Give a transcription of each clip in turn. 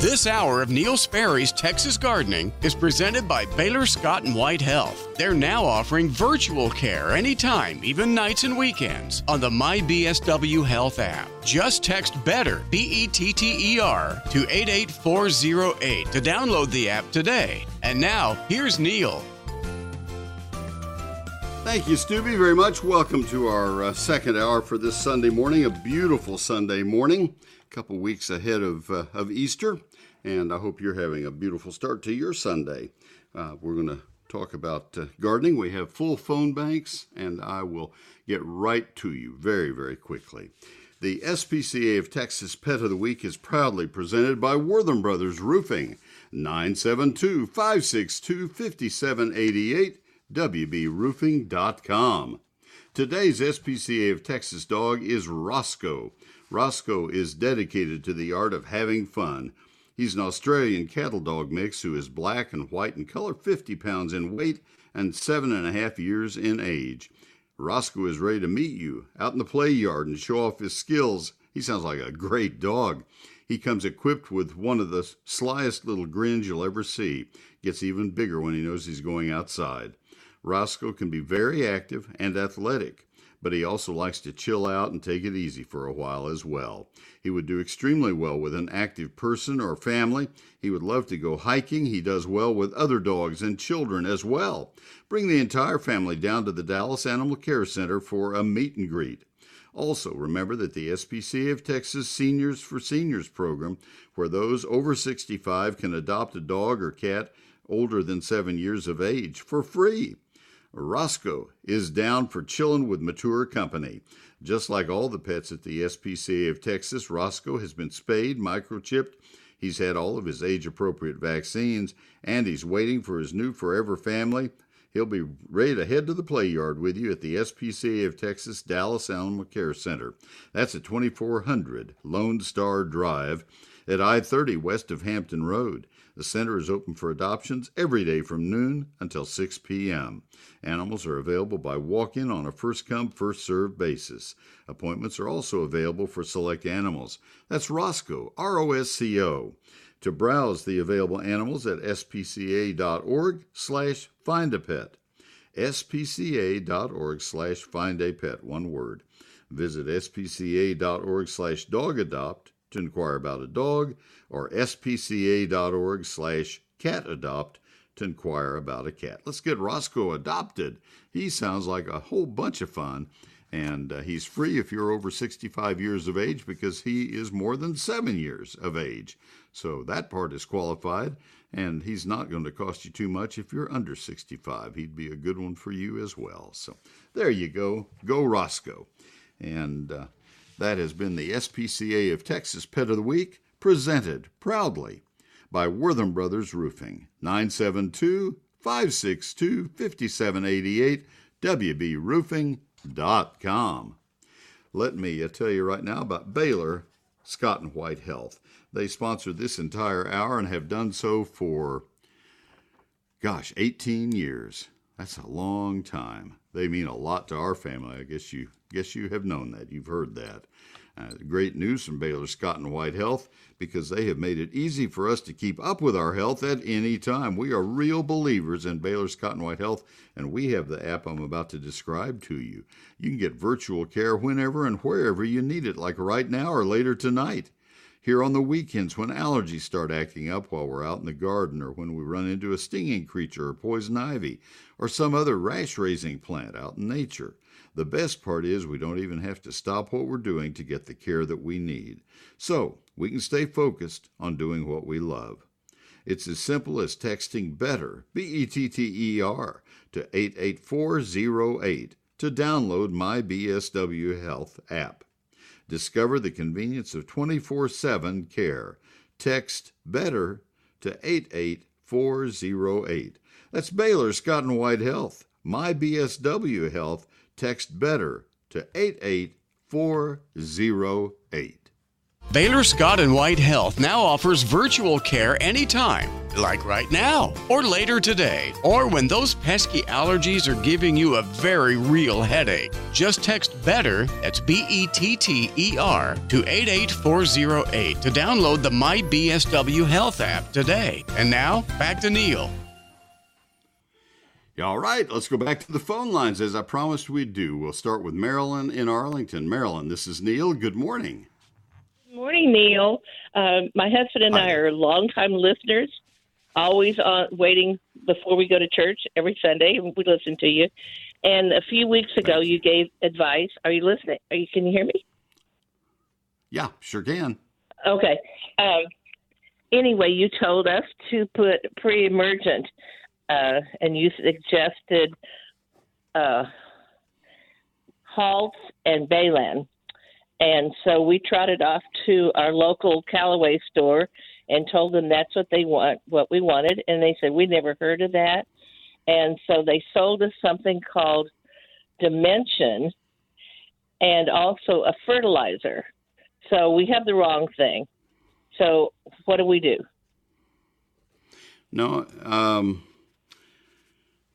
This hour of Neil Sperry's Texas Gardening is presented by Baylor Scott and White Health. They're now offering virtual care anytime, even nights and weekends, on the MyBSW Health app. Just text BETTER, B E T T E R, to 88408 to download the app today. And now, here's Neil. Thank you, Stubby, very much. Welcome to our uh, second hour for this Sunday morning, a beautiful Sunday morning, couple weeks ahead of, uh, of Easter, and I hope you're having a beautiful start to your Sunday. Uh, we're going to talk about uh, gardening. We have full phone banks, and I will get right to you very, very quickly. The SPCA of Texas Pet of the Week is proudly presented by Wortham Brothers Roofing, 972 562 5788 WBRoofing.com. Today's SPCA of Texas dog is Roscoe. Roscoe is dedicated to the art of having fun. He's an Australian cattle dog mix who is black and white in color, 50 pounds in weight, and seven and a half years in age. Roscoe is ready to meet you out in the play yard and show off his skills. He sounds like a great dog. He comes equipped with one of the slyest little grins you'll ever see. Gets even bigger when he knows he's going outside. Roscoe can be very active and athletic, but he also likes to chill out and take it easy for a while as well. He would do extremely well with an active person or family. He would love to go hiking. He does well with other dogs and children as well. Bring the entire family down to the Dallas Animal Care Center for a meet and greet. Also, remember that the SPCA of Texas Seniors for Seniors program, where those over 65 can adopt a dog or cat older than seven years of age for free. Roscoe is down for chillin' with mature company. Just like all the pets at the SPCA of Texas, Roscoe has been spayed, microchipped, he's had all of his age appropriate vaccines, and he's waiting for his new forever family. He'll be ready to head to the play yard with you at the SPCA of Texas Dallas Animal Care Center. That's at 2400 Lone Star Drive at I 30 west of Hampton Road. The center is open for adoptions every day from noon until 6 p.m. Animals are available by walk in on a first come, first served basis. Appointments are also available for select animals. That's Roscoe, R O S C O. To browse the available animals at spca.org slash find a pet. spca.org slash find a pet, one word. Visit spca.org slash dog adopt to inquire about a dog or spca.org slash cat adopt to inquire about a cat. Let's get Roscoe adopted. He sounds like a whole bunch of fun, and uh, he's free if you're over 65 years of age because he is more than seven years of age. So that part is qualified, and he's not going to cost you too much if you're under 65. He'd be a good one for you as well. So there you go. Go Roscoe. And uh, that has been the SPCA of Texas Pet of the Week, presented proudly by Wortham Brothers Roofing, 972 562 5788, WBRoofing.com. Let me uh, tell you right now about Baylor Scott and White Health. They sponsored this entire hour and have done so for, gosh, 18 years. That's a long time. They mean a lot to our family. I guess you guess you have known that. You've heard that. Uh, great news from Baylor Scott and White Health because they have made it easy for us to keep up with our health at any time. We are real believers in Baylor Scott and White Health, and we have the app I'm about to describe to you. You can get virtual care whenever and wherever you need it, like right now or later tonight. Here on the weekends when allergies start acting up while we're out in the garden, or when we run into a stinging creature or poison ivy, or some other rash raising plant out in nature. The best part is we don't even have to stop what we're doing to get the care that we need. So we can stay focused on doing what we love. It's as simple as texting BETTER, B E T T E R, to 88408 to download my BSW Health app. Discover the convenience of 24 7 care. Text BETTER to 88408. That's Baylor Scott and White Health, my BSW Health Text BETTER to 88408. Baylor Scott and White Health now offers virtual care anytime like right now, or later today, or when those pesky allergies are giving you a very real headache. Just text BETTER, that's B E T T E R, to 88408 to download the My BSW Health app today. And now, back to Neil. All right, let's go back to the phone lines as I promised we'd do. We'll start with Marilyn in Arlington. Marilyn, this is Neil. Good morning. Good morning, Neil. Uh, my husband and Hi. I are longtime listeners, always on waiting before we go to church every Sunday. We listen to you. And a few weeks ago, Thank you. you gave advice. Are you listening? Are you? Can you hear me? Yeah, sure can. Okay. Um, anyway, you told us to put pre-emergent, uh, and you suggested uh, Halts and Balan. And so we trotted off to our local Calloway store and told them that's what they want, what we wanted, and they said we never heard of that. And so they sold us something called Dimension and also a fertilizer. So we have the wrong thing. So what do we do? No, um,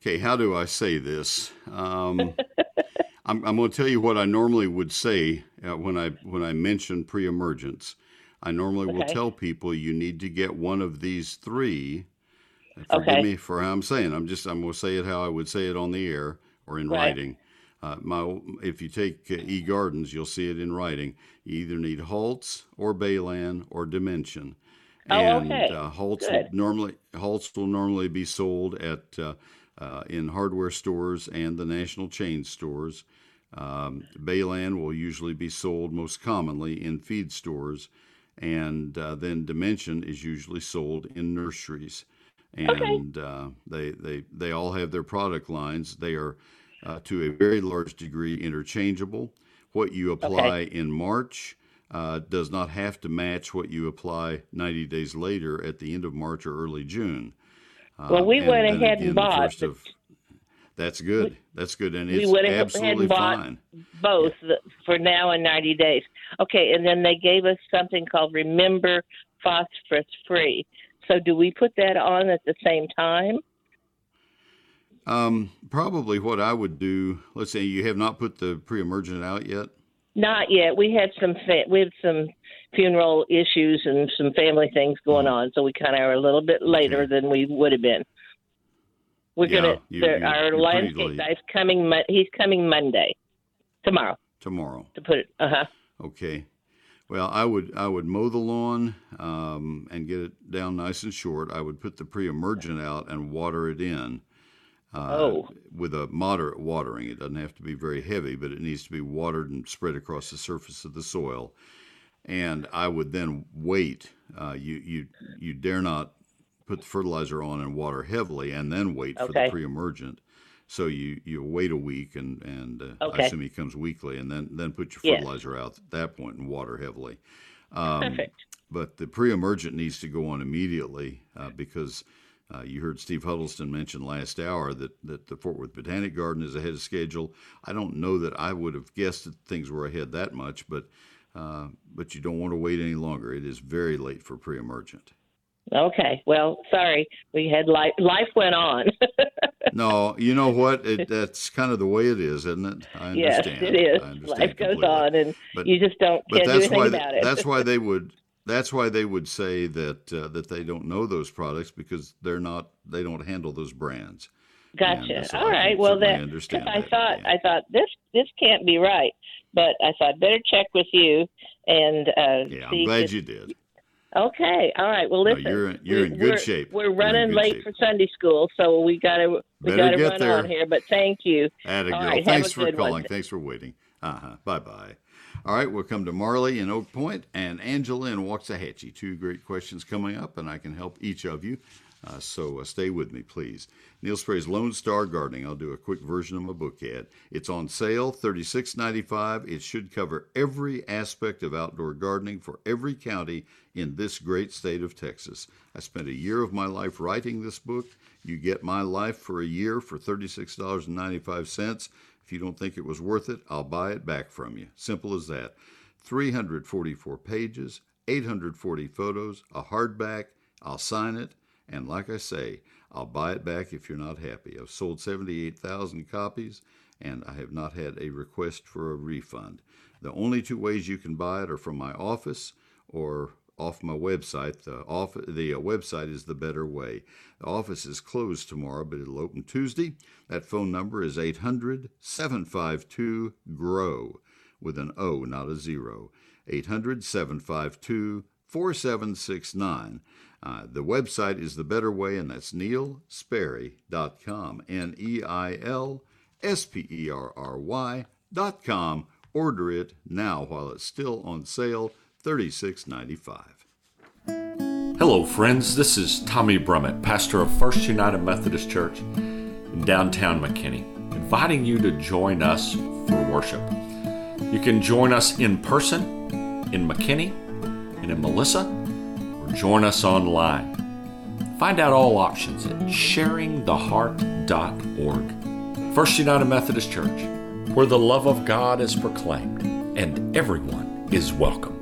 okay, how do I say this? Um, I'm, I'm going to tell you what I normally would say uh, when I when I mention pre-emergence. I normally will tell people you need to get one of these three. Forgive Okay. me for how I'm saying. I'm just I'm going to say it how I would say it on the air or in Right. writing. Uh, my if you take uh, E Gardens, you'll see it in writing. You either need Halts or Balan or Dimension. Oh, and okay. uh, Halts Good. will normally Halts will normally be sold at uh, in hardware stores and the national chain stores. Um, Balan will usually be sold most commonly in feed stores, and uh, then Dimension is usually sold in nurseries. And uh, they, they, they all have their product lines. They are uh, to a very large degree interchangeable. What you apply in March uh, does not have to match what you apply 90 days later at the end of March or early June. Well, we Um, went then ahead and bought of- that's good. That's good, and we it's went ahead absolutely and bought- fine. both the, for now and 90 days. Okay, and then they gave us something called Remember Phosphorus Free. So do we put that on at the same time? Um, probably what I would do. Let's say you have not put the pre-emergent out yet. Not yet. We had some we had some funeral issues and some family things going on, so we kind of are a little bit later Mm-hmm. Than we would have been. We're Yeah, gonna. you- there, you- our landscape guy's coming. He's coming Monday, tomorrow tomorrow. to put it. Uh huh. Okay. Well, I would I would mow the lawn um, and get it down nice and short. I would put the pre-emergent out and water it in. Uh, Oh. With a moderate watering. It doesn't have to be very heavy, but it needs to be watered and spread across the surface of the soil. And I would then wait. Uh, you you you dare not put the fertilizer on and water heavily, and then wait for the Okay. pre-emergent. So you you wait a week, and and uh, I assume he comes weekly, and then then put your fertilizer out at that point and water heavily. Um, Perfect. But the pre-emergent needs to go on immediately uh, because uh, you heard Steve Huddleston mention last hour that, that the Fort Worth Botanic Garden is ahead of schedule. I don't know that I would have guessed that things were ahead that much, but uh, but you don't want to wait any longer. It is very late for pre-emergent. Okay. Well, sorry. We had life. Life went on. No, you know what? It, that's kind of the way it is, isn't it? I yes, understand. it is. I understand Life goes on, and But- you just don't can't do anything why about it. that's why they would that's why they would say that uh, that they don't know those products because they're not they don't handle those brands. Gotcha. And so All I right. Well, that understand because I that, thought yeah. I thought this this can't be right, but I thought better check with you and uh, Yeah, I'm glad if- you did. Okay. All right. Well, No, listen. you're in- you're in good we're, shape. We're running late shape. for Sunday school, so we gotta we Better gotta get run there. on here. But thank you. Atta All have Thanks for good one. calling. Thanks for waiting. Uh huh. Bye bye. All right, we'll come to Marley in Oak Point and Angela in Waxahachie. Two great questions coming up, and I can help each of you. Uh, so uh, stay with me, please. Neil Sperry's Lone Star Gardening. I'll do a quick version of my book ad. It's on sale, thirty-six ninety-five. It should cover every aspect of outdoor gardening for every county in this great state of Texas. I spent a year of my life writing this book. You get my life for a year for thirty-six dollars and ninety-five cents. If you don't think it was worth it, I'll buy it back from you. Simple as that. 344 pages, 840 photos, a hardback. I'll sign it, And like I say, I'll buy it back if you're not happy. I've sold 78,000 copies and I have not had a request for a refund. The only two ways you can buy it are from my office or off my website. The, off, the uh, website is the better way. The office is closed tomorrow, but it'll open Tuesday. That phone number is 800 752 GROW with an O, not a zero. 800 752 4769. Uh, the website is the better way, and that's neilsperry.com. N E I L S P E R R Y.com. Order it now while it's still on sale, $36.95. Hello, friends. This is Tommy Brummett, pastor of First United Methodist Church in downtown McKinney, inviting you to join us for worship. You can join us in person in McKinney and in Melissa, join us online. Find out all options at sharingtheheart.org. First United Methodist Church, where the love of God is proclaimed and everyone is welcome.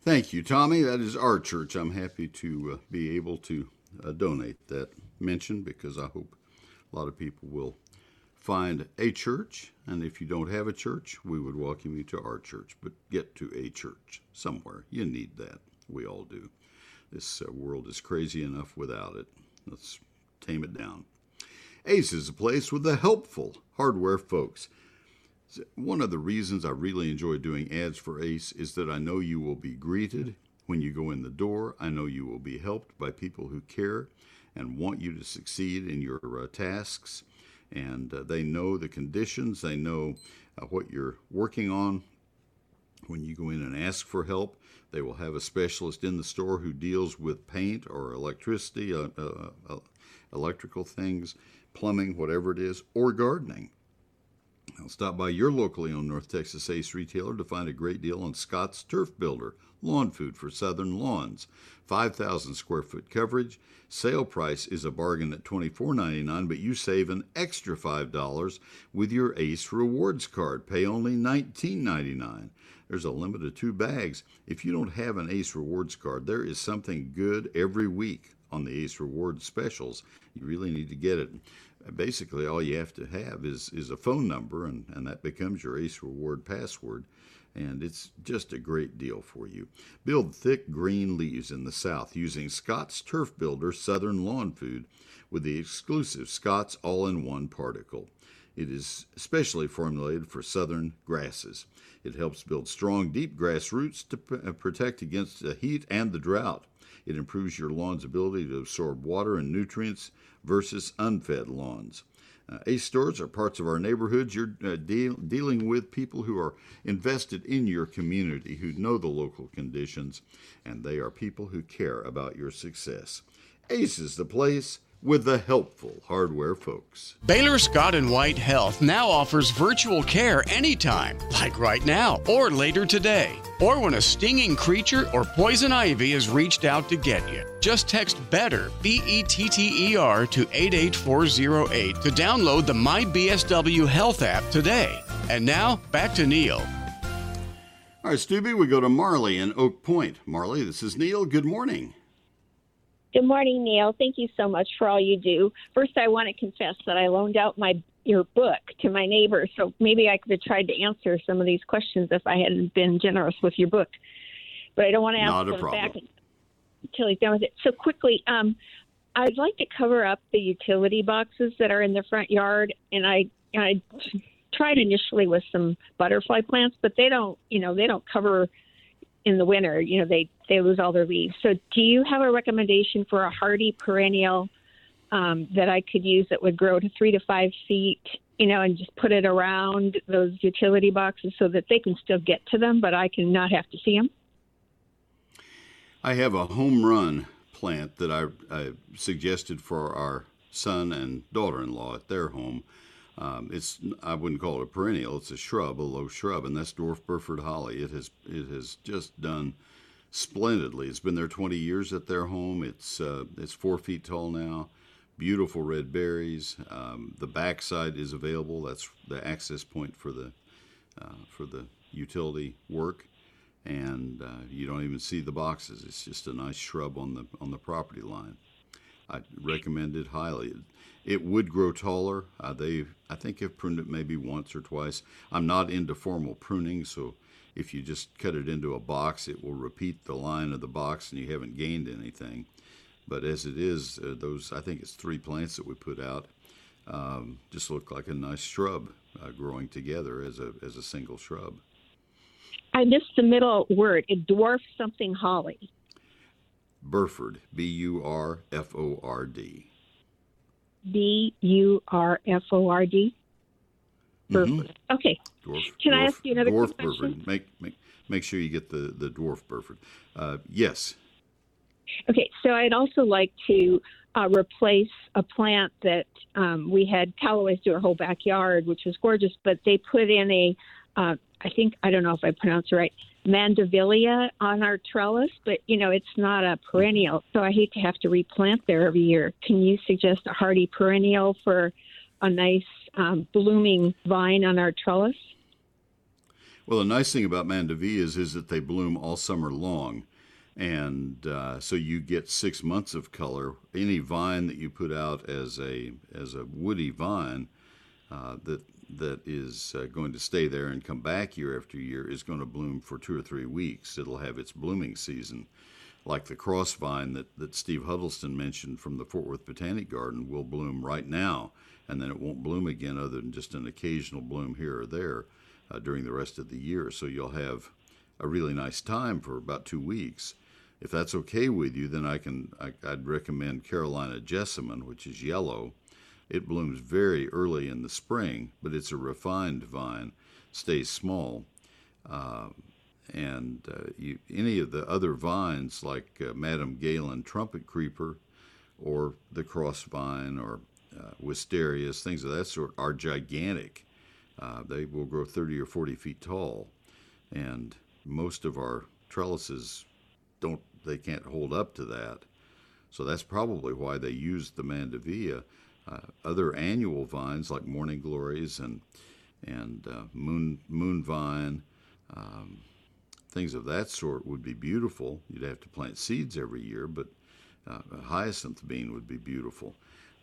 Thank you, Tommy. That is our church. I'm happy to uh, be able to uh, donate that mention because I hope a lot of people will find a church. And if you don't have a church, we would welcome you to our church. But get to a church somewhere. You need that. We all do. This uh, world is crazy enough without it. Let's tame it down. Ace is a place with the helpful hardware folks. One of the reasons I really enjoy doing ads for Ace is that I know you will be greeted when you go in the door. I know you will be helped by people who care and want you to succeed in your uh, tasks and uh, they know the conditions, they know uh, what you're working on. When you go in and ask for help, they will have a specialist in the store who deals with paint or electricity, uh, uh, uh electrical things, plumbing, whatever it is, or gardening. Now, stop by your locally owned North Texas Ace retailer to find a great deal on Scott's Turf Builder, lawn food for southern lawns. 5,000 square foot coverage. Sale price is a bargain at $24.99, but you save an extra $5 with your ACE Rewards card. Pay only $19.99. There's a limit of two bags. If you don't have an ACE Rewards card, there is something good every week on the Ace Rewards specials. You really need to get it. Basically, all you have to have is, is a phone number, and, and that becomes your Ace Reward password and it's just a great deal for you. Build thick green leaves in the south using Scott's Turf Builder Southern Lawn Food with the exclusive Scott's All in One particle. It is specially formulated for southern grasses. It helps build strong, deep grass roots to uh, protect against the heat and the drought. It improves your lawn's ability to absorb water and nutrients versus unfed lawns. Uh, ACE stores are parts of our neighborhoods. You're uh, deal, dealing with people who are invested in your community, who know the local conditions, and they are people who care about your success. ACE is the place with the helpful hardware folks. Baylor Scott and White Health now offers virtual care anytime, like right now or later today, or when a stinging creature or poison ivy has reached out to get you. Just text BETTER, B E T T E R, to 88408 to download the My BSW Health app today. And now, back to Neil. All right, Stubby, we go to Marley in Oak Point. Marley, this is Neil. Good morning. Good morning, Neil. Thank you so much for all you do. First, I want to confess that I loaned out my your book to my neighbor, so maybe I could have tried to answer some of these questions if I hadn't been generous with your book. But I don't want to ask them problem. back until he's done with it. So quickly, um, I'd like to cover up the utility boxes that are in the front yard, and I I tried initially with some butterfly plants, but they don't, you know, they don't cover in the winter. You know, they they lose all their leaves. So, do you have a recommendation for a hardy perennial um, that I could use that would grow to three to five feet? You know, and just put it around those utility boxes so that they can still get to them, but I can not have to see them. I have a home run plant that I, I suggested for our son and daughter-in-law at their home. Um, it's I wouldn't call it a perennial; it's a shrub, a low shrub, and that's dwarf Burford holly. It has it has just done splendidly. It's been there 20 years at their home. It's uh, it's four feet tall now. Beautiful red berries. Um, the backside is available. That's the access point for the uh, for the utility work, and uh, you don't even see the boxes. It's just a nice shrub on the on the property line. I recommend it highly. It would grow taller. Uh, they, I think, have pruned it maybe once or twice. I'm not into formal pruning, so if you just cut it into a box, it will repeat the line of the box, and you haven't gained anything. But as it is, uh, those I think it's three plants that we put out um, just look like a nice shrub uh, growing together as a as a single shrub. I missed the middle word. It dwarfs something holly. Burford, B U R F O R D. B U R F O R D. Burford. Mm-hmm. Okay. Dwarf, Can dwarf, I ask you another dwarf question? Burford. Make make make sure you get the the dwarf Burford. Uh, yes. Okay, so I'd also like to uh, replace a plant that um, we had Calloway's do our whole backyard, which was gorgeous, but they put in a, uh, I think, I don't know if I pronounced it right, mandevilla on our trellis, but you know, it's not a perennial, so I hate to have to replant there every year. Can you suggest a hardy perennial for a nice um, blooming vine on our trellis? Well, the nice thing about mandevillas is that they bloom all summer long and uh, so you get six months of color. Any vine that you put out as a as a woody vine uh, that that is uh, going to stay there and come back year after year is going to bloom for two or three weeks. It'll have its blooming season, like the cross vine that that Steve Huddleston mentioned from the Fort Worth Botanic Garden will bloom right now, and then it won't bloom again other than just an occasional bloom here or there uh, during the rest of the year. So you'll have a really nice time for about two weeks if that's okay with you, then I can I, would recommend Carolina jessamine, which is yellow. It blooms very early in the spring, but it's a refined vine, stays small. Uh, and uh, you, any of the other vines like uh, Madame Galen trumpet creeper or the cross vine or uh, wisterias, things of that sort, are gigantic. Uh, they will grow 30 or 40 feet tall. And most of our trellises don't they can't hold up to that. So that's probably why they used the mandevilla. Uh, other annual vines like morning glories and and uh, moon moon vine, um, things of that sort would be beautiful. You'd have to plant seeds every year, but uh, a hyacinth bean would be beautiful.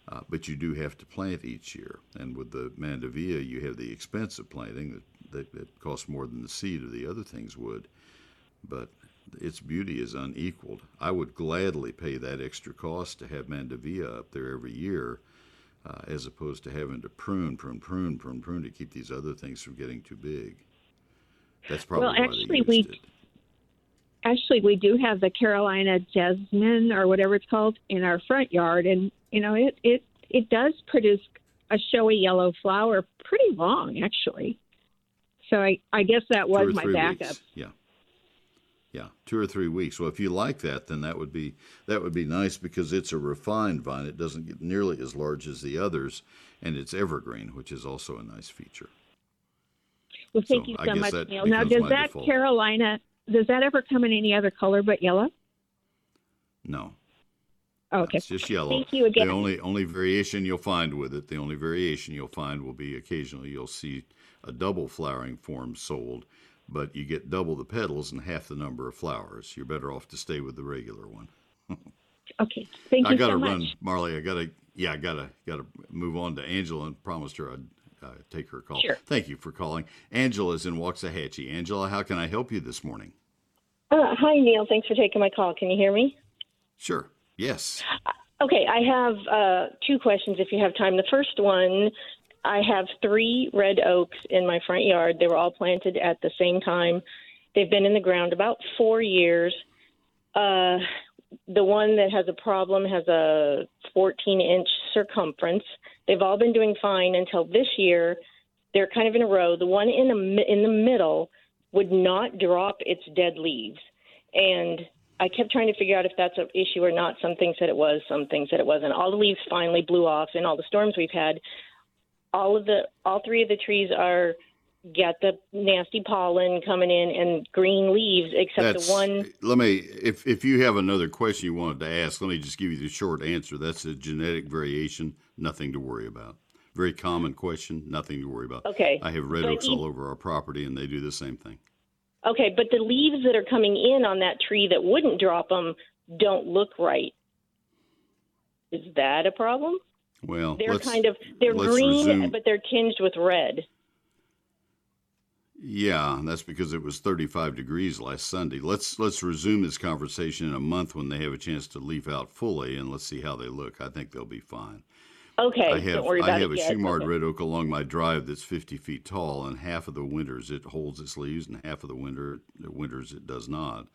Uh, but you do have to plant each year. And with the mandevilla, you have the expense of planting that, that, that costs more than the seed of the other things would. But its beauty is unequaled. I would gladly pay that extra cost to have Mandevilla up there every year, uh, as opposed to having to prune, prune, prune, prune, prune to keep these other things from getting too big. That's probably well, actually, we it. actually we do have the Carolina jasmine or whatever it's called in our front yard, and you know it it it does produce a showy yellow flower pretty long actually. So I I guess that was my backup. Weeks. Yeah yeah, two or three weeks. Well, if you like that, then that would be that would be nice because it's a refined vine. It doesn't get nearly as large as the others, and it's evergreen, which is also a nice feature. Well, thank so you so much, Neil. Now, does that default. Carolina does that ever come in any other color but yellow? No. Oh, okay. It's just yellow. Thank you again. The only only variation you'll find with it, the only variation you'll find will be occasionally you'll see a double flowering form sold but you get double the petals and half the number of flowers. You're better off to stay with the regular one. okay, thank you. I gotta so run, Marley. I gotta, yeah, I gotta, gotta move on to Angela and promised her I'd uh, take her call. Sure. Thank you for calling. Angela is in Waxahachie. Angela, how can I help you this morning? Uh, hi, Neil. Thanks for taking my call. Can you hear me? Sure. Yes. Okay, I have uh, two questions if you have time. The first one I have three red oaks in my front yard. They were all planted at the same time. They've been in the ground about four years. Uh, the one that has a problem has a 14 inch circumference. They've all been doing fine until this year. They're kind of in a row. The one in the in the middle would not drop its dead leaves, and I kept trying to figure out if that's an issue or not. Some things said it was, some things said it wasn't. All the leaves finally blew off in all the storms we've had all of the all three of the trees are got the nasty pollen coming in and green leaves except That's, the one let me if if you have another question you wanted to ask let me just give you the short answer. That's a genetic variation nothing to worry about. Very common question nothing to worry about. Okay. I have red oaks all over our property and they do the same thing. Okay, but the leaves that are coming in on that tree that wouldn't drop them don't look right. Is that a problem? Well, They're kind of they're green, resume- but they're tinged with red. Yeah, that's because it was 35 degrees last Sunday. Let's let's resume this conversation in a month when they have a chance to leaf out fully, and let's see how they look. I think they'll be fine. Okay, I have I have a yet. Shumard Okay. red oak along my drive that's 50 feet tall, and half of the winters it holds its leaves, and half of the winter the winters it does not.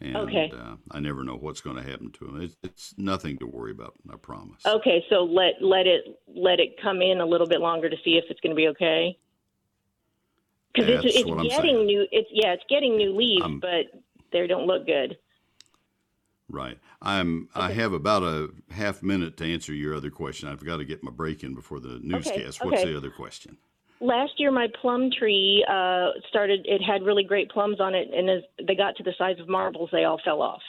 And Okay. uh, I never know what's going to happen to them. It's, it's nothing to worry about. I promise. Okay, so let let it let it come in a little bit longer to see if it's going to be okay. Because it's, it's I'm getting saying. new. It's yeah, it's getting new leaves, Um, but they don't look good. Right. I'm. I have about a half minute to answer your other question. I've got to get my break in before the newscast. What's okay. the other question? Last year, my plum tree uh, started. It had really great plums on it, and as they got to the size of marbles, they all fell off.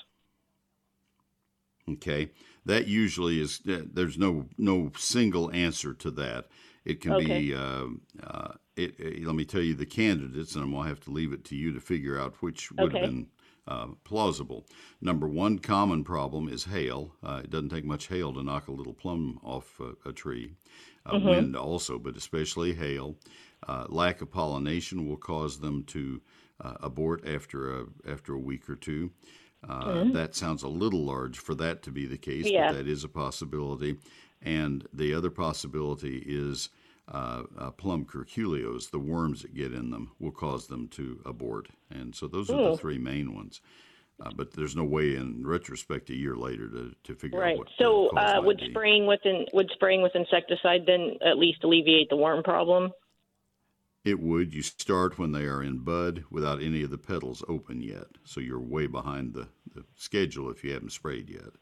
Okay, that usually is. uh, There's no no single answer to that. It can be. Uh, uh, it, it- let me tell you the candidates, and I'm gonna have to leave it to you to figure out which would Okay. have been uh, plausible. Number one common problem is hail. Uh, it doesn't take much hail to knock a little plum off a, a tree. Uh, Wind also, but especially hail. Uh, lack of pollination will cause them to uh, abort after a after a week or two. Uh, That sounds a little large for that to be the case, Yeah. but that is a possibility. And the other possibility is uh, uh, plum curculios, the worms that get in them, will cause them to abort. And so those are the three main ones. Uh, but there's no way in retrospect a year later to, to figure out Right. what So, uh, would be. spraying with in, would spraying with insecticide then at least alleviate the worm problem? It would. You start when they are in bud without any of the petals open yet. So you're way behind the, the schedule if you haven't sprayed yet.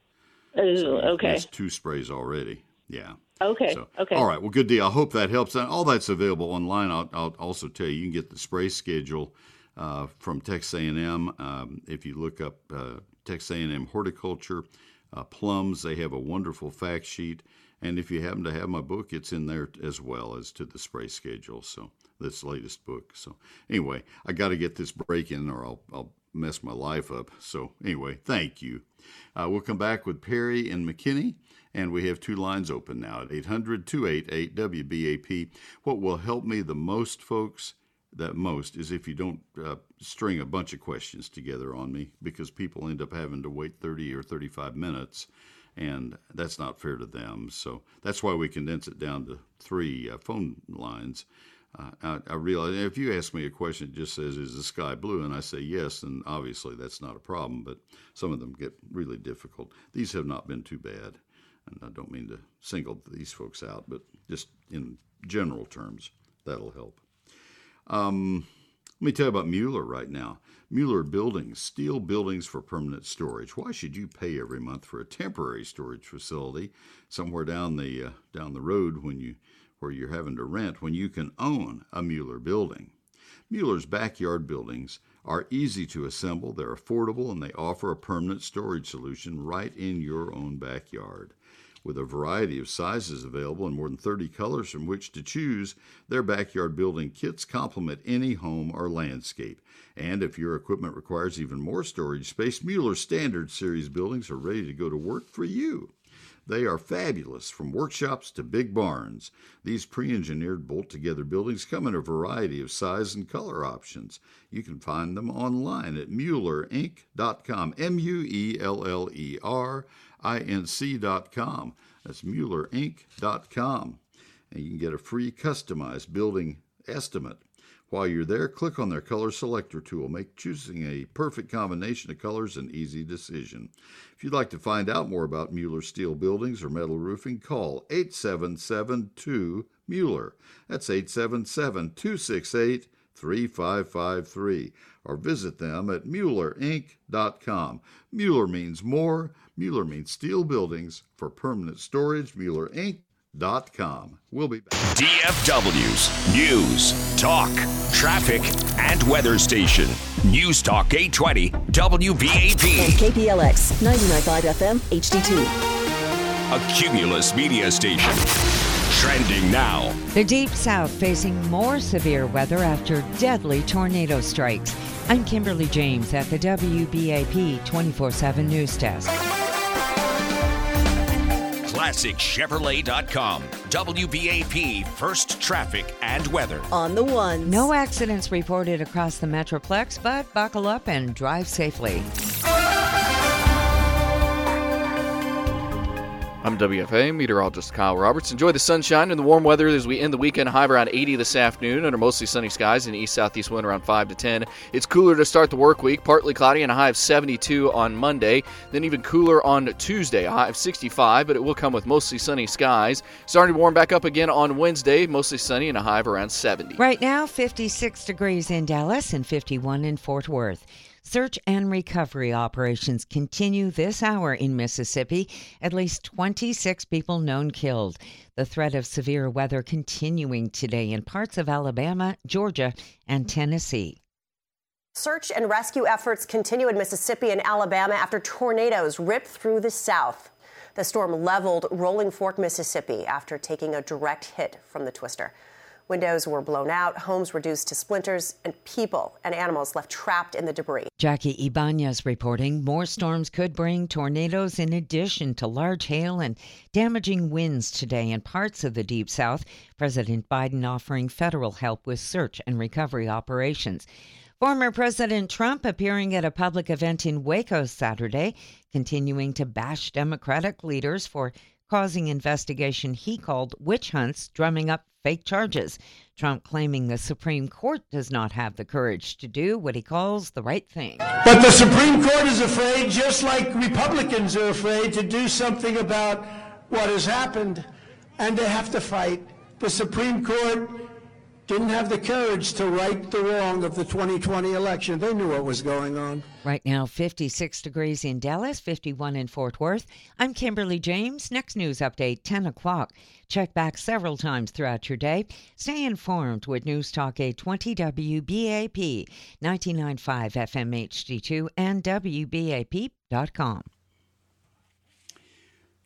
Uh, So okay. missed two sprays already. Yeah. Okay. So, okay. All right. Well, good deal. I hope that helps. All that's available online. I'll, I'll also tell you, you can get the spray schedule uh, from Texas A&M. Um, if you look up uh, Texas A&M horticulture, uh, plums, they have a wonderful fact sheet. And if you happen to have my book, it's in there as well as to the spray schedule. So this latest book. So anyway, I got to get this break in, or I'll, I'll mess my life up. So anyway, thank you. Uh, we'll come back with Perry and McKinney, and we have two lines open now at 800 288 WBAP. What will help me the most, folks, that most, is if you don't uh, string a bunch of questions together on me because people end up having to wait 30 or 35 minutes. And that's not fair to them. So that's why we condense it down to three uh, phone lines. Uh, I, I realize if you ask me a question that just says, Is the sky blue? and I say yes, and obviously that's not a problem, but some of them get really difficult. These have not been too bad. And I don't mean to single these folks out, but just in general terms, that'll help. Um, let me tell you about Mueller right now. Mueller Buildings, steel buildings for permanent storage. Why should you pay every month for a temporary storage facility somewhere down the uh, down the road when you where you're having to rent when you can own a Mueller building? Mueller's backyard buildings are easy to assemble, they're affordable, and they offer a permanent storage solution right in your own backyard. With a variety of sizes available and more than 30 colors from which to choose, their backyard building kits complement any home or landscape. And if your equipment requires even more storage space, Mueller Standard Series buildings are ready to go to work for you. They are fabulous, from workshops to big barns. These pre engineered bolt together buildings come in a variety of size and color options. You can find them online at MuellerInc.com. M U E L L E R I N C.com. That's MuellerInc.com. And you can get a free customized building estimate. While you're there, click on their color selector tool. Make choosing a perfect combination of colors an easy decision. If you'd like to find out more about Mueller Steel Buildings or metal roofing, call 8772 Mueller. That's 877 268 3553 or visit them at MuellerInc.com. Mueller means more. Mueller means steel buildings for permanent storage. MuellerInc.com. We'll be back. DFW's News, Talk, Traffic, and Weather Station. News Talk 820 WBAP. KPLX 99.5 FM HD2. A Cumulus media station. Trending now. The Deep South facing more severe weather after deadly tornado strikes. I'm Kimberly James at the WBAP 24 7 News Desk. ClassicChevrolet.com. WBAP First Traffic and Weather. On the one. No accidents reported across the Metroplex, but buckle up and drive safely. I'm WFAA meteorologist Kyle Roberts. Enjoy the sunshine and the warm weather as we end the weekend. High around 80 this afternoon under mostly sunny skies and east southeast wind around 5 to 10. It's cooler to start the work week, partly cloudy and a high of 72 on Monday. Then even cooler on Tuesday, a high of 65, but it will come with mostly sunny skies. Starting to warm back up again on Wednesday, mostly sunny and a high of around 70. Right now, 56 degrees in Dallas and 51 in Fort Worth. Search and recovery operations continue this hour in Mississippi. At least 26 people known killed. The threat of severe weather continuing today in parts of Alabama, Georgia, and Tennessee. Search and rescue efforts continue in Mississippi and Alabama after tornadoes ripped through the south. The storm leveled Rolling Fork, Mississippi after taking a direct hit from the twister. Windows were blown out, homes reduced to splinters, and people and animals left trapped in the debris. Jackie Ibanez reporting more storms could bring tornadoes in addition to large hail and damaging winds today in parts of the Deep South. President Biden offering federal help with search and recovery operations. Former President Trump appearing at a public event in Waco Saturday, continuing to bash Democratic leaders for causing investigation he called witch hunts, drumming up fake charges. Trump claiming the Supreme Court does not have the courage to do what he calls the right thing. But the Supreme Court is afraid, just like Republicans are afraid, to do something about what has happened, and they have to fight. The Supreme Court didn't have the courage to right the wrong of the 2020 election. They knew what was going on. Right now, 56 degrees in Dallas, 51 in Fort Worth. I'm Kimberly James. Next news update, 10 o'clock. Check back several times throughout your day. Stay informed with News Talk 820 WBAP, 99.5 FM HD2, and WBAP.com.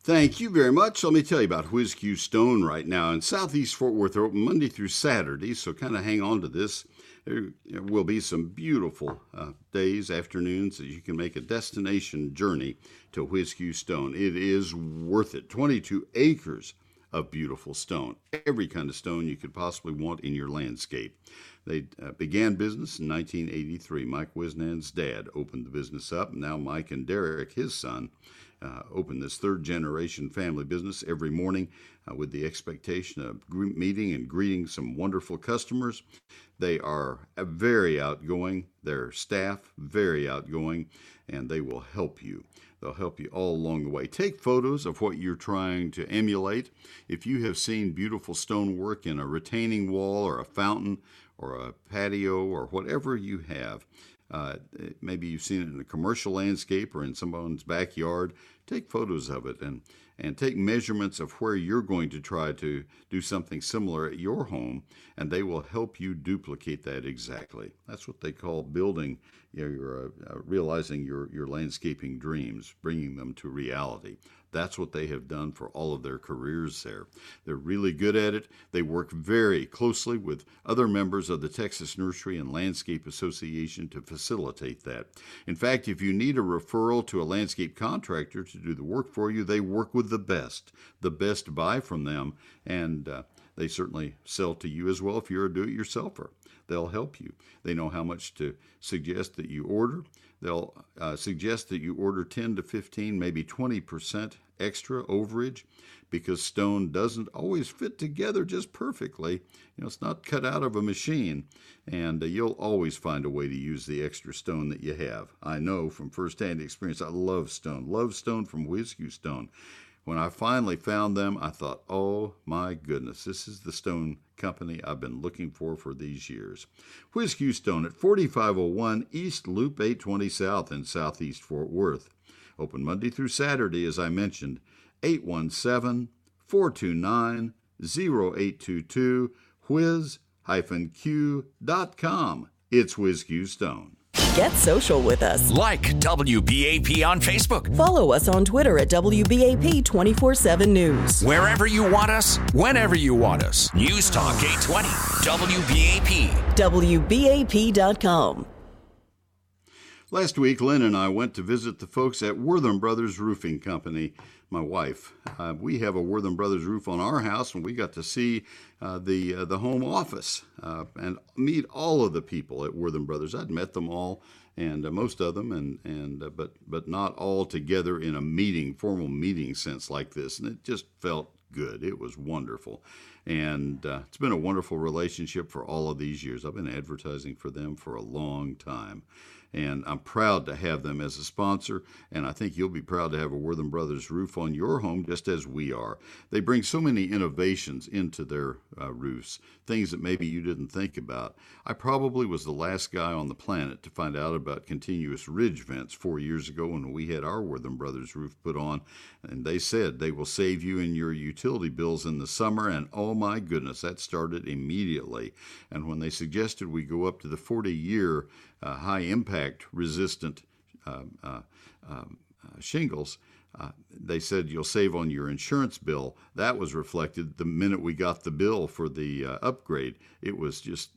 Thank you very much. Let me tell you about Q Stone right now. In Southeast Fort Worth, they're open Monday through Saturday, so kind of hang on to this. There will be some beautiful uh, days, afternoons that you can make a destination journey to Q Stone. It is worth it. 22 acres of beautiful stone, every kind of stone you could possibly want in your landscape. They uh, began business in 1983. Mike Wisnan's dad opened the business up. Now Mike and Derek, his son, uh, open this third generation family business every morning uh, with the expectation of meeting and greeting some wonderful customers. They are very outgoing, their staff very outgoing, and they will help you. They'll help you all along the way. Take photos of what you're trying to emulate. If you have seen beautiful stonework in a retaining wall or a fountain or a patio or whatever you have, uh, maybe you've seen it in a commercial landscape or in someone's backyard. Take photos of it and, and take measurements of where you're going to try to do something similar at your home, and they will help you duplicate that exactly. That's what they call building, you know, uh, realizing your, your landscaping dreams, bringing them to reality. That's what they have done for all of their careers there. They're really good at it. They work very closely with other members of the Texas Nursery and Landscape Association to facilitate that. In fact, if you need a referral to a landscape contractor to do the work for you, they work with the best. The best buy from them, and uh, they certainly sell to you as well if you're a do it yourselfer. They'll help you. They know how much to suggest that you order. They'll uh, suggest that you order 10 to 15, maybe 20% extra overage because stone doesn't always fit together just perfectly. You know, it's not cut out of a machine, and uh, you'll always find a way to use the extra stone that you have. I know from firsthand experience. I love stone, love stone from Q Stone. When I finally found them, I thought, oh my goodness, this is the stone company I've been looking for for these years. Q Stone at 4501 East Loop 820 South in Southeast Fort Worth. Open Monday through Saturday, as I mentioned, 817 429 0822 whiz-q.com. It's Whiz Q Stone. Get social with us. Like WBAP on Facebook. Follow us on Twitter at WBAP 24 7 News. Wherever you want us, whenever you want us. News Talk 820, WBAP. WBAP.com. Last week, Lynn and I went to visit the folks at Wortham Brothers Roofing Company. My wife, uh, we have a Wortham Brothers roof on our house, and we got to see uh, the uh, the home office uh, and meet all of the people at Wortham Brothers. I'd met them all, and uh, most of them, and and uh, but but not all together in a meeting, formal meeting sense like this, and it just felt good. It was wonderful. And uh, it's been a wonderful relationship for all of these years. I've been advertising for them for a long time and I'm proud to have them as a sponsor. And I think you'll be proud to have a Wortham Brothers roof on your home, just as we are. They bring so many innovations into their uh, roofs, things that maybe you didn't think about. I probably was the last guy on the planet to find out about continuous ridge vents four years ago when we had our Wortham Brothers roof put on, and they said they will save you in your utility bills in the summer. And oh my goodness, that started immediately. And when they suggested we go up to the 40 year uh, high impact resistant um, uh, um, uh, shingles, uh, they said you'll save on your insurance bill. That was reflected the minute we got the bill for the uh, upgrade. It was just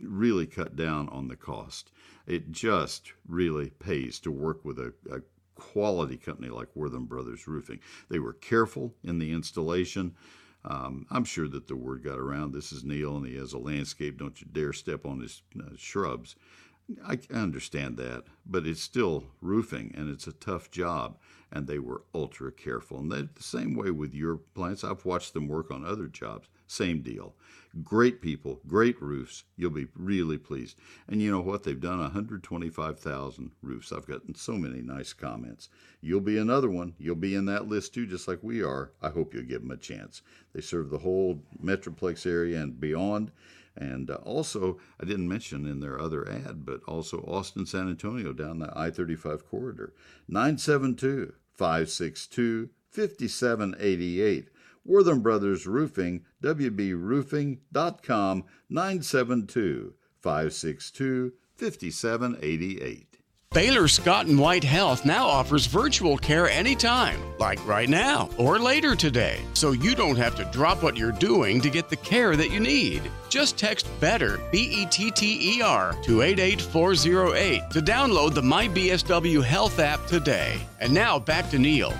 really cut down on the cost. It just really pays to work with a, a quality company like Wortham Brothers Roofing. They were careful in the installation. Um, I'm sure that the word got around. This is Neil, and he has a landscape. Don't you dare step on his uh, shrubs. I understand that, but it's still roofing and it's a tough job. And they were ultra careful. And the same way with your plants. I've watched them work on other jobs. Same deal. Great people, great roofs. You'll be really pleased. And you know what? They've done 125,000 roofs. I've gotten so many nice comments. You'll be another one. You'll be in that list too, just like we are. I hope you'll give them a chance. They serve the whole Metroplex area and beyond. And uh, also, I didn't mention in their other ad, but also Austin, San Antonio down the I 35 corridor. 972 562 5788. Wortham Brothers Roofing, WBRoofing.com, 972 562 5788. Baylor Scott and White Health now offers virtual care anytime, like right now or later today, so you don't have to drop what you're doing to get the care that you need. Just text BETTER, B E T T E R, to 88408 to download the MyBSW Health app today. And now back to Neil.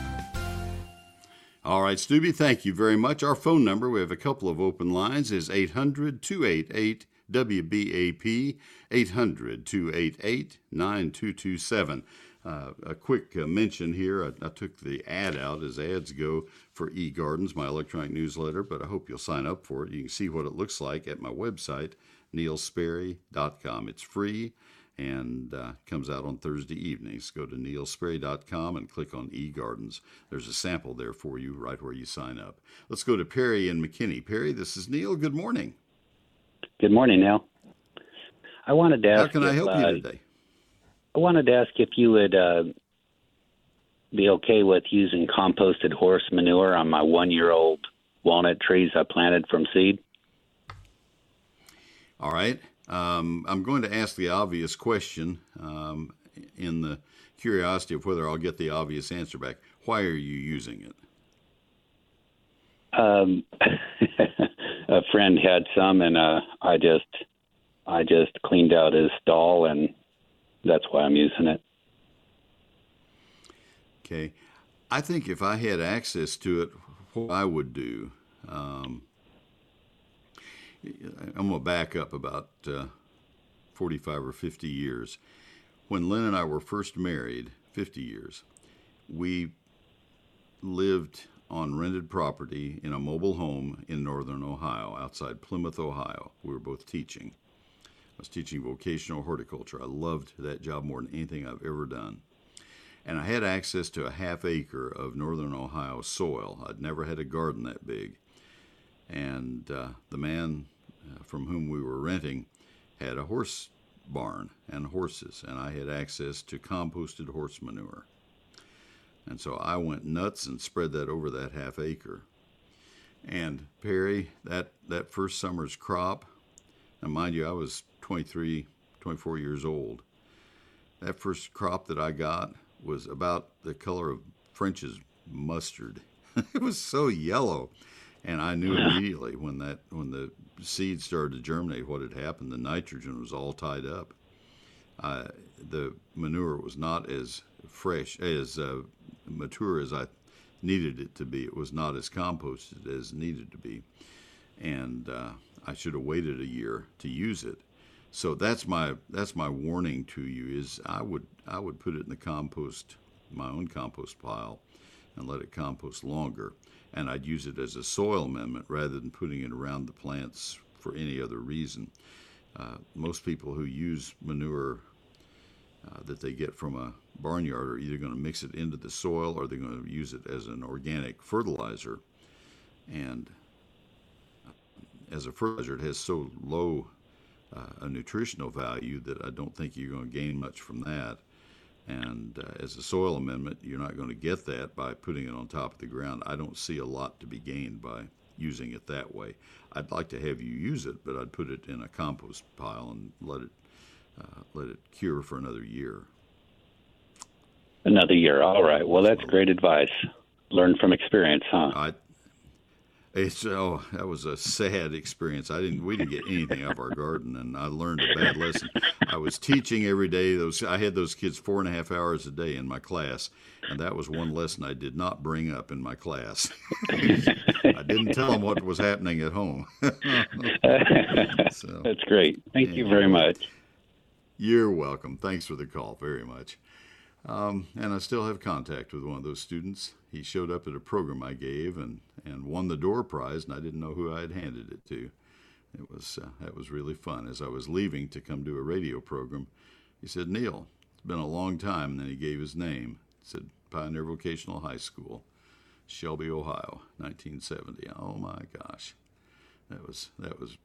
All right, Stubby, thank you very much. Our phone number, we have a couple of open lines, is 800 288 WBAP 800 288 9227. Uh, a quick uh, mention here I, I, took the ad out as ads go for eGardens, my electronic newsletter, but I hope you'll sign up for it. You can see what it looks like at my website, neilsperry.com. It's free and uh, comes out on Thursday evenings. Go to neilsperry.com and click on eGardens. There's a sample there for you right where you sign up. Let's go to Perry and McKinney. Perry, this is Neil. Good morning. Good morning, Neil. I wanted to ask. How can if, I help uh, you today? I wanted to ask if you would uh, be okay with using composted horse manure on my one-year-old walnut trees I planted from seed. All right. Um, I'm going to ask the obvious question um, in the curiosity of whether I'll get the obvious answer back. Why are you using it? Um, a friend had some, and uh, I just I just cleaned out his stall, and that's why I'm using it. Okay, I think if I had access to it, what I would do. Um, I'm going to back up about uh, 45 or 50 years. When Lynn and I were first married, 50 years, we lived on rented property in a mobile home in northern Ohio, outside Plymouth, Ohio. We were both teaching. I was teaching vocational horticulture. I loved that job more than anything I've ever done. And I had access to a half acre of northern Ohio soil. I'd never had a garden that big. And uh, the man uh, from whom we were renting had a horse barn and horses, and I had access to composted horse manure. And so I went nuts and spread that over that half acre. And Perry, that, that first summer's crop, and mind you, I was 23, 24 years old. That first crop that I got was about the color of French's mustard. it was so yellow. And I knew immediately when that when the seed started to germinate what had happened. The nitrogen was all tied up. Uh, the manure was not as fresh as uh, mature as I needed it to be. It was not as composted as needed to be, and uh, I should have waited a year to use it. So that's my that's my warning to you is I would I would put it in the compost my own compost pile and let it compost longer and I'd use it as a soil amendment rather than putting it around the plants for any other reason. Uh, most people who use manure uh, that they get from a barnyard are either going to mix it into the soil or they're going to use it as an organic fertilizer. And as a fertilizer, it has so low uh, a nutritional value that I don't think you're going to gain much from that. And uh, as a soil amendment, you're not going to get that by putting it on top of the ground. I don't see a lot to be gained by using it that way. I'd like to have you use it, but I'd put it in a compost pile and let it uh, let it cure for another year. Another year. All right. Well, that's great advice. Learn from experience, huh? I it's oh, that was a sad experience. I didn't we didn't get anything out of our garden, and I learned a bad lesson. I was teaching every day. Those I had those kids four and a half hours a day in my class, and that was one lesson I did not bring up in my class. I didn't tell them what was happening at home. so, That's great. Thank you very much. You're welcome. Thanks for the call very much. Um, and I still have contact with one of those students. He showed up at a program I gave and, and won the door prize, and I didn't know who I had handed it to. It was uh, that was really fun. As I was leaving to come do a radio program, he said, "Neil, it's been a long time." And then he gave his name. He said, "Pioneer Vocational High School, Shelby, Ohio, 1970." Oh my gosh, that was that was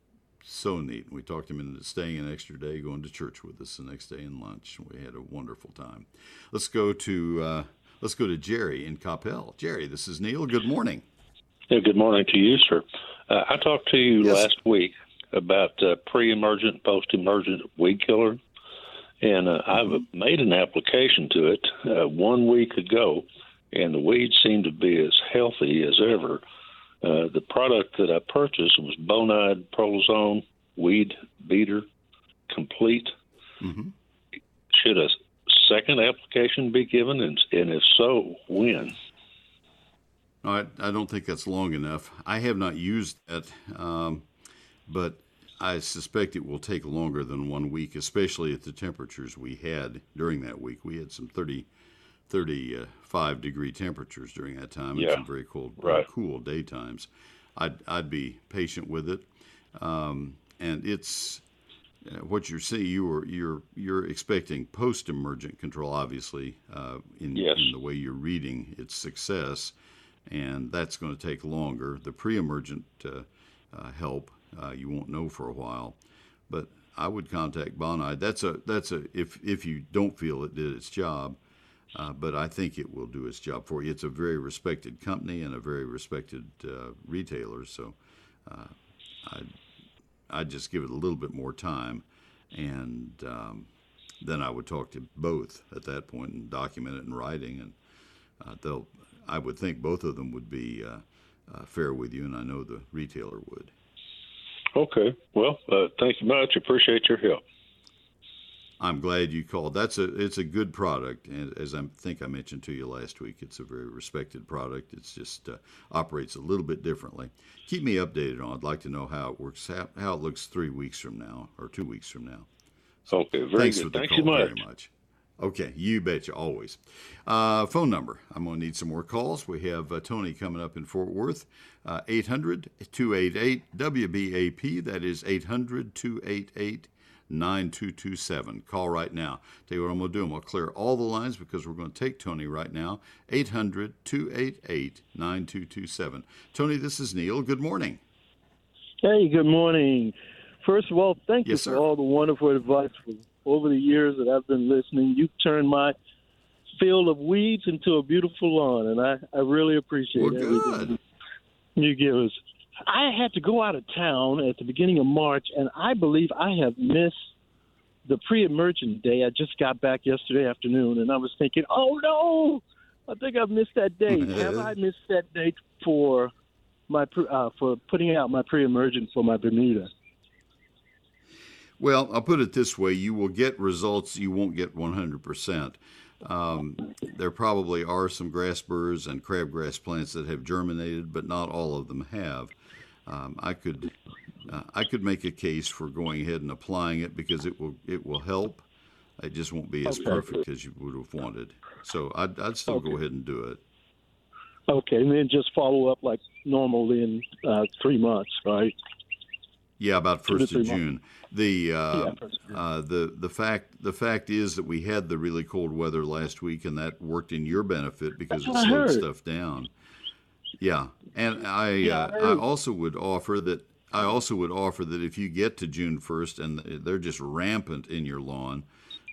so neat. We talked him into staying an extra day, going to church with us the next day and lunch. We had a wonderful time. Let's go to uh, let's go to Jerry in Coppell. Jerry, this is Neil. Good morning. Yeah, good morning to you, sir. Uh, I talked to you yes. last week about uh, pre-emergent, post-emergent weed killer, and uh, mm-hmm. I've made an application to it uh, one week ago, and the weeds seem to be as healthy as ever. Uh, the product that I purchased was Bonide Prolozone Weed Beater Complete. Mm-hmm. Should a second application be given, and, and if so, when? No, I, I, don't think that's long enough. I have not used that, um, but I suspect it will take longer than one week, especially at the temperatures we had during that week. We had some 30, 35 degree temperatures during that time yeah. and some very cold, right. cool daytimes. I'd, I'd be patient with it. Um, and it's uh, what you're seeing. You are you're you're expecting post-emergent control, obviously, uh, in, yes. in the way you're reading its success, and that's going to take longer. The pre-emergent uh, uh help uh, you won't know for a while, but I would contact Bonide. That's a that's a if if you don't feel it did its job, uh, but I think it will do its job for you. It's a very respected company and a very respected uh, retailer, so uh, I'd, I'd just give it a little bit more time, and um, then I would talk to both at that point and document it in writing, and uh, they'll. I would think both of them would be uh, uh, fair with you, and I know the retailer would. Okay. Well, thank you much. Appreciate your help. I'm glad you called. That's a it's a good product, and as I think I mentioned to you last week, it's a very respected product. It's just uh, operates a little bit differently. Keep me updated on. I'd like to know how it works, how, how it looks three weeks from now or two weeks from now. So okay, very thanks good. For the Thanks call much. very much. Okay, you betcha, always. Uh, phone number. I'm going to need some more calls. We have uh, Tony coming up in Fort Worth, uh, 800 288 WBAP. That is 800 288 9227. Call right now. Tell you what I'm going to do. I'm going to clear all the lines because we're going to take Tony right now. 800 288 9227. Tony, this is Neil. Good morning. Hey, good morning. First of all, thank yes, you sir. for all the wonderful advice. Over the years that I've been listening, you've turned my field of weeds into a beautiful lawn, and I, I really appreciate well, everything you give us. I had to go out of town at the beginning of March, and I believe I have missed the pre-emergent day. I just got back yesterday afternoon, and I was thinking, "Oh no, I think I've missed that date. have I missed that date for my uh, for putting out my pre-emergent for my Bermuda?" Well, I'll put it this way: you will get results you won't get 100 percent. Um, there probably are some grass burrs and crabgrass plants that have germinated, but not all of them have. Um, I could uh, I could make a case for going ahead and applying it because it will it will help. It just won't be as Okay. perfect as you would have wanted. So I'd, I'd still go ahead and do it. Okay, and then just follow up like normal in uh, three months, right? Yeah, about first of three months. June. The uh, Yeah, uh, the the fact the fact is that we had the really cold weather last week, and that worked in your benefit because it slowed stuff down. Yeah, and I Yeah, I uh, I also would offer that I also would offer that if you get to June first and they're just rampant in your lawn,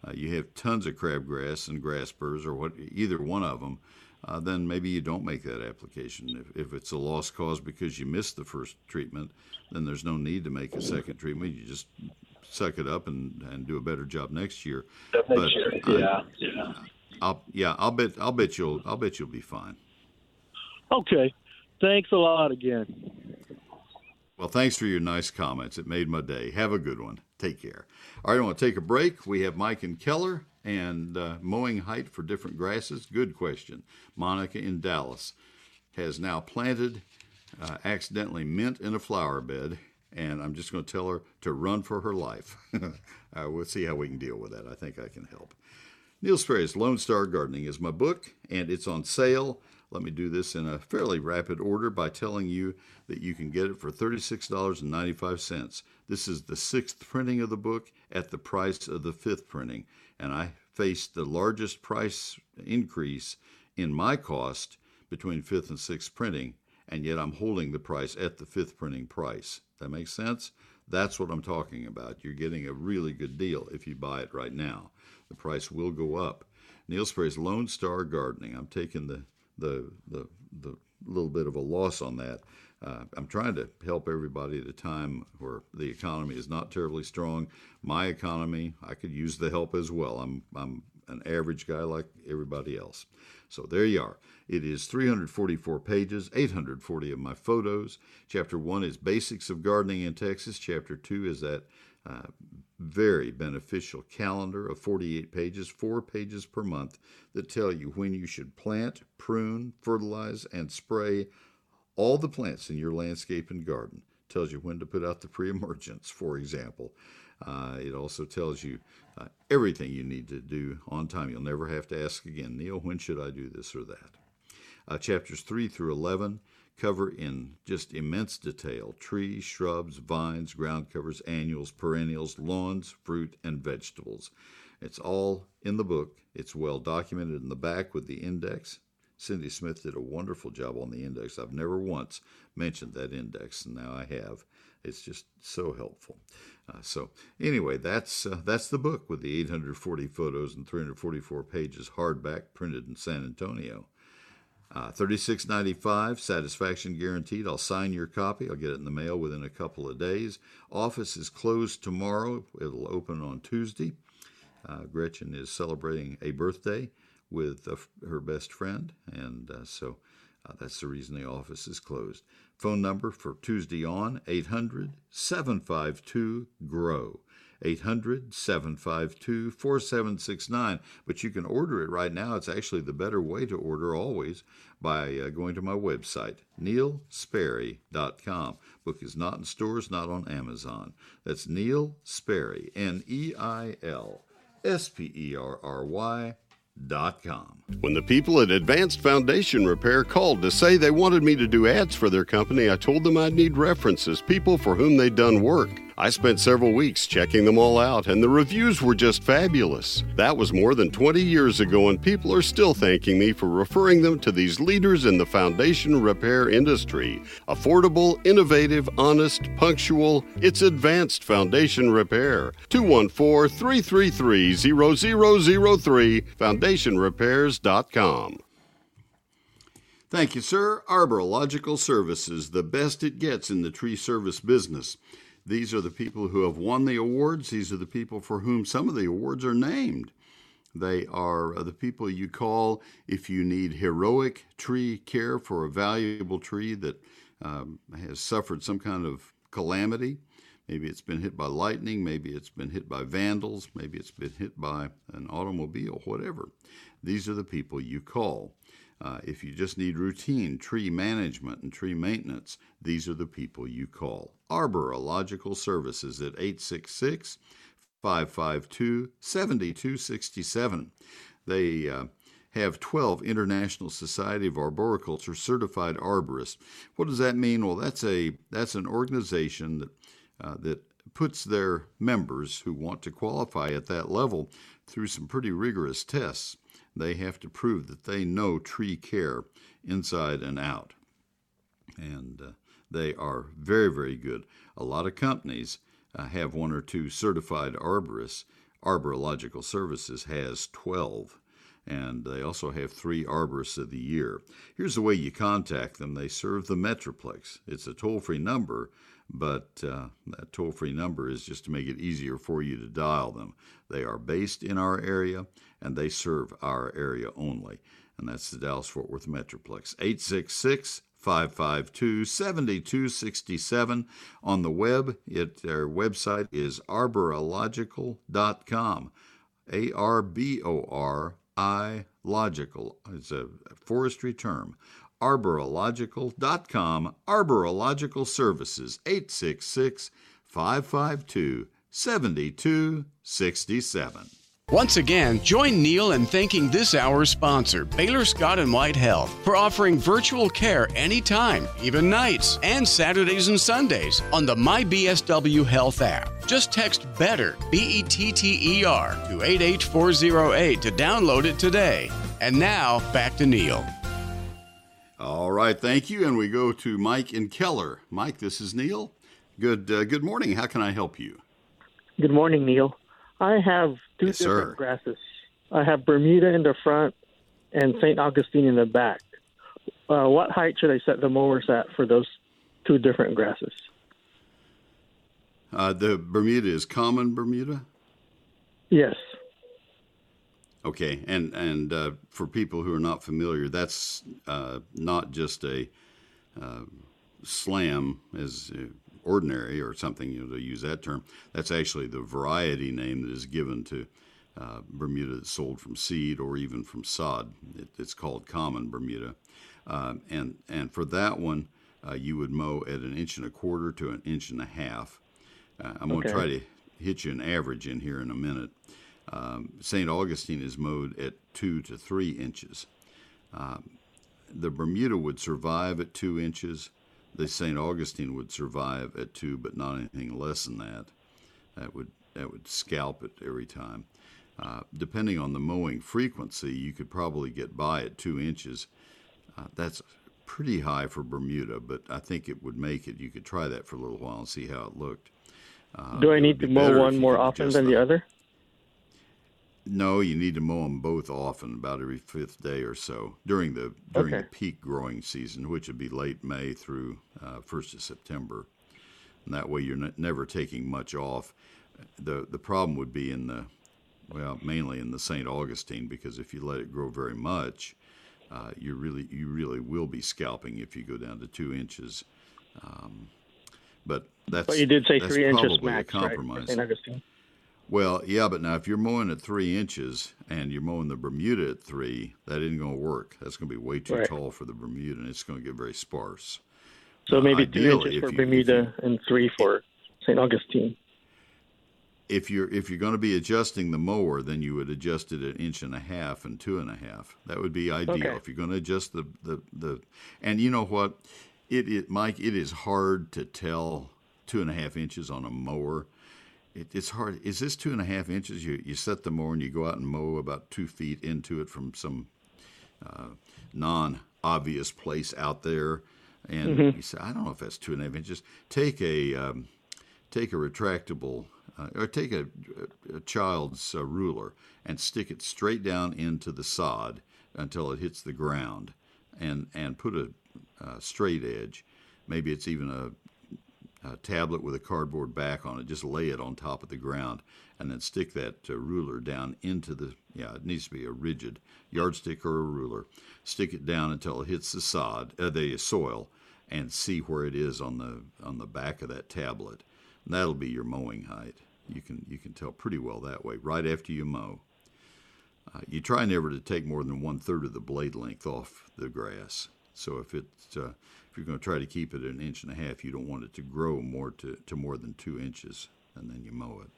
uh, you have tons of crabgrass and grass burrs or what either one of them. Uh, then maybe you don't make that application. If, if it's a lost cause because you missed the first treatment, then there's no need to make a second treatment. You just suck it up and, and do a better job next year. Next year, I- yeah, yeah. I'll yeah, I'll bet I'll bet you'll I'll bet you'll be fine. Okay, thanks a lot again. Well, thanks for your nice comments. It made my day. Have a good one. Take care. All right, I want to take a break. We have Mike and Keller and uh, mowing height for different grasses. Good question. Monica in Dallas has now planted uh, accidentally mint in a flower bed, and I'm just going to tell her to run for her life. uh, we'll see how we can deal with that. I think I can help. Neil Sperry's Lone Star Gardening is my book, and it's on sale. Let me do this in a fairly rapid order by telling you that you can get it for $36.95. This is the sixth printing of the book at the price of the fifth printing, and I faced the largest price increase in my cost between fifth and sixth printing, and yet I'm holding the price at the fifth printing price. That makes sense? That's what I'm talking about. You're getting a really good deal if you buy it right now. The price will go up. Neil Sperry's Lone Star Gardening. I'm taking the the the the little bit of a loss on that. Uh, I'm trying to help everybody at a time where the economy is not terribly strong. My economy, I could use the help as well. I'm I'm an average guy like everybody else. So there you are. It is 344 pages, 840 of my photos. Chapter one is Basics of Gardening in Texas. Chapter two is that uh, very beneficial calendar of 48 pages, four pages per month, that tell you when you should plant, prune, fertilize, and spray all the plants in your landscape and garden. Tells you when to put out the pre-emergence, for example. Uh, it also tells you uh, everything you need to do on time. You'll never have to ask again, Neil, when should I do this or that? Uh, chapters 3 through 11 cover in just immense detail trees, shrubs, vines, ground covers, annuals, perennials, lawns, fruit, and vegetables. It's all in the book. It's well documented in the back with the index. Cindy Smith did a wonderful job on the index. I've never once mentioned that index, and now I have. It's just so helpful. Uh, so anyway, that's uh, that's the book with the 840 photos and 344 pages, hardback, printed in San Antonio. Uh, Thirty-six ninety-five, satisfaction guaranteed. I'll sign your copy. I'll get it in the mail within a couple of days. Office is closed tomorrow. It'll open on Tuesday. Uh, Gretchen is celebrating a birthday with uh, her best friend, and uh, so uh, that's the reason the office is closed. Phone number for Tuesday on 800 752 GROW. 800 752 4769. But you can order it right now. It's actually the better way to order always by uh, going to my website, neilsperry.com. Book is not in stores, not on Amazon. That's Neil Sperry, N E I L S P E R R Y. When the people at Advanced Foundation Repair called to say they wanted me to do ads for their company, I told them I'd need references, people for whom they'd done work. I spent several weeks checking them all out, and the reviews were just fabulous. That was more than 20 years ago, and people are still thanking me for referring them to these leaders in the foundation repair industry. Affordable, innovative, honest, punctual, it's Advanced Foundation Repair. 214 333 0003, foundationrepairs.com. Thank you, sir. Arborilogical Services, the best it gets in the tree service business. These are the people who have won the awards. These are the people for whom some of the awards are named. They are uh, the people you call if you need heroic tree care for a valuable tree that um, has suffered some kind of calamity. Maybe it's been hit by lightning, maybe it's been hit by vandals, maybe it's been hit by an automobile, whatever. These are the people you call. Uh, if you just need routine tree management and tree maintenance, these are the people you call. Arborilogical Services at 866 552 7267. They uh, have 12 International Society of Arboriculture certified arborists. What does that mean? Well, that's a that's an organization that uh, that puts their members who want to qualify at that level through some pretty rigorous tests. They have to prove that they know tree care inside and out, and uh, they are very very good. A lot of companies uh, have one or two certified arborists. Arborilogical Services has 12 and they also have three arborists of the year. Here's the way you contact them they serve the Metroplex. It's a toll free number, but uh, that toll free number is just to make it easier for you to dial them. They are based in our area and they serve our area only, and that's the Dallas Fort Worth Metroplex. 866 552 7267. On the web, it, their website is arborilogical.com. A R B O R I logical. It's a forestry term. Arborilogical.com, Arborilogical Services, 866 552 7267. Once again, join Neil in thanking this hour's sponsor, Baylor Scott and White Health, for offering virtual care anytime, even nights, and Saturdays and Sundays on the MyBSW Health app. Just text BETTER, B E T T E R, to 88408 to download it today. And now, back to Neil. All right, thank you. And we go to Mike in Keller. Mike, this is Neil. Good, uh, good morning. How can I help you? Good morning, Neil. I have two Yes, different sir. grasses. I have Bermuda in the front and St. Augustine in the back. Uh, what height should I set the mowers at for those two different grasses? Uh, the Bermuda is common Bermuda. Yes. Okay, and and uh, for people who are not familiar, that's uh, not just a uh, slam as uh, ordinary or something you know to use that term. That's actually the variety name that is given to uh, Bermuda that's sold from seed or even from sod. It, it's called common Bermuda, um, and and for that one, uh, you would mow at an inch and a quarter to an inch and a half. Uh, I'm going to try to hit you an average in here in a minute. Um, St. Augustine is mowed at two to three inches. Um, the Bermuda would survive at two inches. The St. Augustine would survive at two, but not anything less than that. That would that would scalp it every time. Uh, depending on the mowing frequency, you could probably get by at two inches. Uh, that's pretty high for Bermuda, but I think it would make it. You could try that for a little while and see how it looked. Uh, Do I need to mow one more often than the other? No, you need to mow them both often, about every fifth day or so during the during Okay. the peak growing season, which would be late May through uh, first of September. And that way, you're ne- never taking much off. the The problem would be in the well, mainly in the St. Augustine, because if you let it grow very much, uh, you really you really will be scalping if you go down to two inches. Um, but that's But you did say three inches max, right? St. Augustine. Well, yeah, but now if you're mowing at three inches and you're mowing the Bermuda at three, that isn't going to work. That's going to be way too Right. tall for the Bermuda, and it's going to get very sparse. So Uh, maybe two inches for you- Bermuda and three for St. Augustine. If you're if you're going to be adjusting the mower, then you would adjust it an inch and a half and two and a half. That would be ideal. Okay. If you're going to adjust the, the the and you know what, it, it Mike, it is hard to tell two and a half inches on a mower. It, it's hard. Is this two and a half inches? You you set the mower and you go out and mow about two feet into it from some uh, non-obvious place out there, and Mhm. you say, I don't know if that's two and a half inches. Take a um, take a retractable uh, or take a, a child's uh, ruler and stick it straight down into the sod until it hits the ground, and and put a, uh straight edge. Maybe it's even a, a tablet with a cardboard back on it. Just lay it on top of the ground, and then stick that uh, ruler down into the. Yeah, it needs to be a rigid yardstick or a ruler. Stick it down until it hits the sod, uh, the soil, and see where it is on the on the back of that tablet. That'll be your mowing height. You can you can tell pretty well that way right after you mow. Uh, you try never to take more than one third of the blade length off the grass. So if it's uh, you're going to try to keep it an inch and a half, you don't want it to grow more to, to more than two inches, and then you mow it.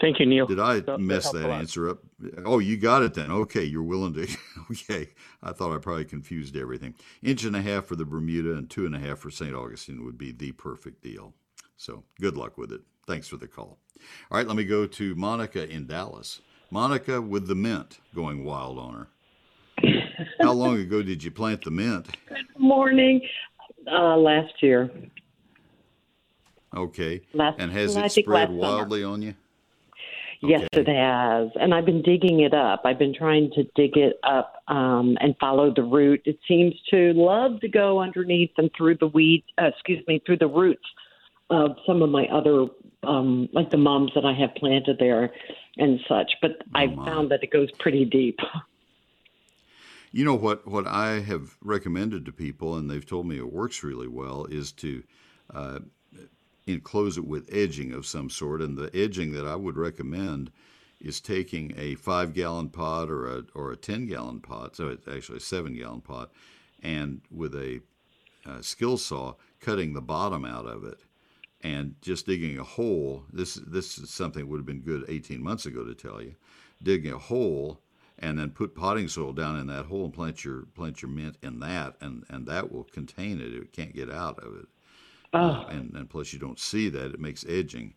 Thank you, Neil. Did I mess that answer up? Oh, you got it then. Okay, you're willing to. okay, I thought I probably confused everything. Inch and a half for the Bermuda and two and a half for St. Augustine would be the perfect deal. So good luck with it. Thanks for the call. All right, let me go to Monica in Dallas. Monica with the mint going wild on her. How long ago did you plant the mint? Good morning. Uh, last year. Okay. Last, and has it spread wildly summer. on you? Yes, it has. And I've been digging it up. I've been trying to dig it up um, and follow the root. It seems to love to go underneath and through the weed, uh, excuse me, through the roots of some of my other, um, like the mums that I have planted there and such. But I found that it goes pretty deep. You know what? What I have recommended to people, and they've told me it works really well, is to uh, enclose it with edging of some sort. And the edging that I would recommend is taking a five gallon pot or a or a ten gallon pot, so it's actually a seven gallon pot, and with a, uh skill saw cutting the bottom out of it, and just digging a hole. This this is something that would have been good 18 months ago to tell you. Digging a hole and then put potting soil down in that hole and plant your plant your mint in that, and and that will contain it. It can't get out of it. Uh, and and plus you don't see that it makes edging.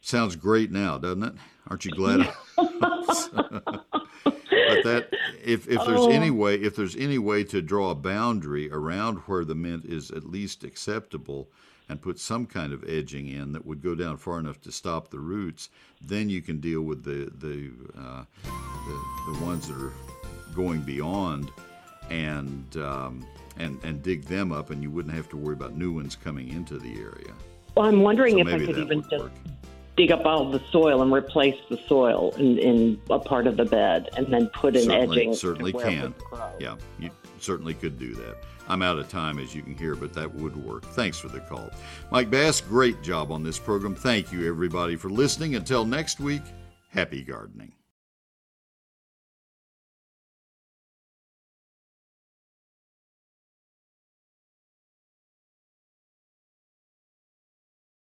Sounds great now, doesn't it? Aren't you glad? but that if if there's Oh. any way if there's any way to draw a boundary around where the mint is at least acceptable and put some kind of edging in that would go down far enough to stop the roots, then you can deal with the the uh, the, the ones that are going beyond and um, and and dig them up, and you wouldn't have to worry about new ones coming into the area. Well, I'm wondering So if I could even just dig up all the soil and replace the soil in, in a part of the bed and then put in certainly, edging. certainly can. Yeah, you certainly could do that. I'm out of time, as you can hear, but that would work. Thanks for the call. Mike Bass, great job on this program. Thank you, everybody, for listening. Until next week, happy gardening.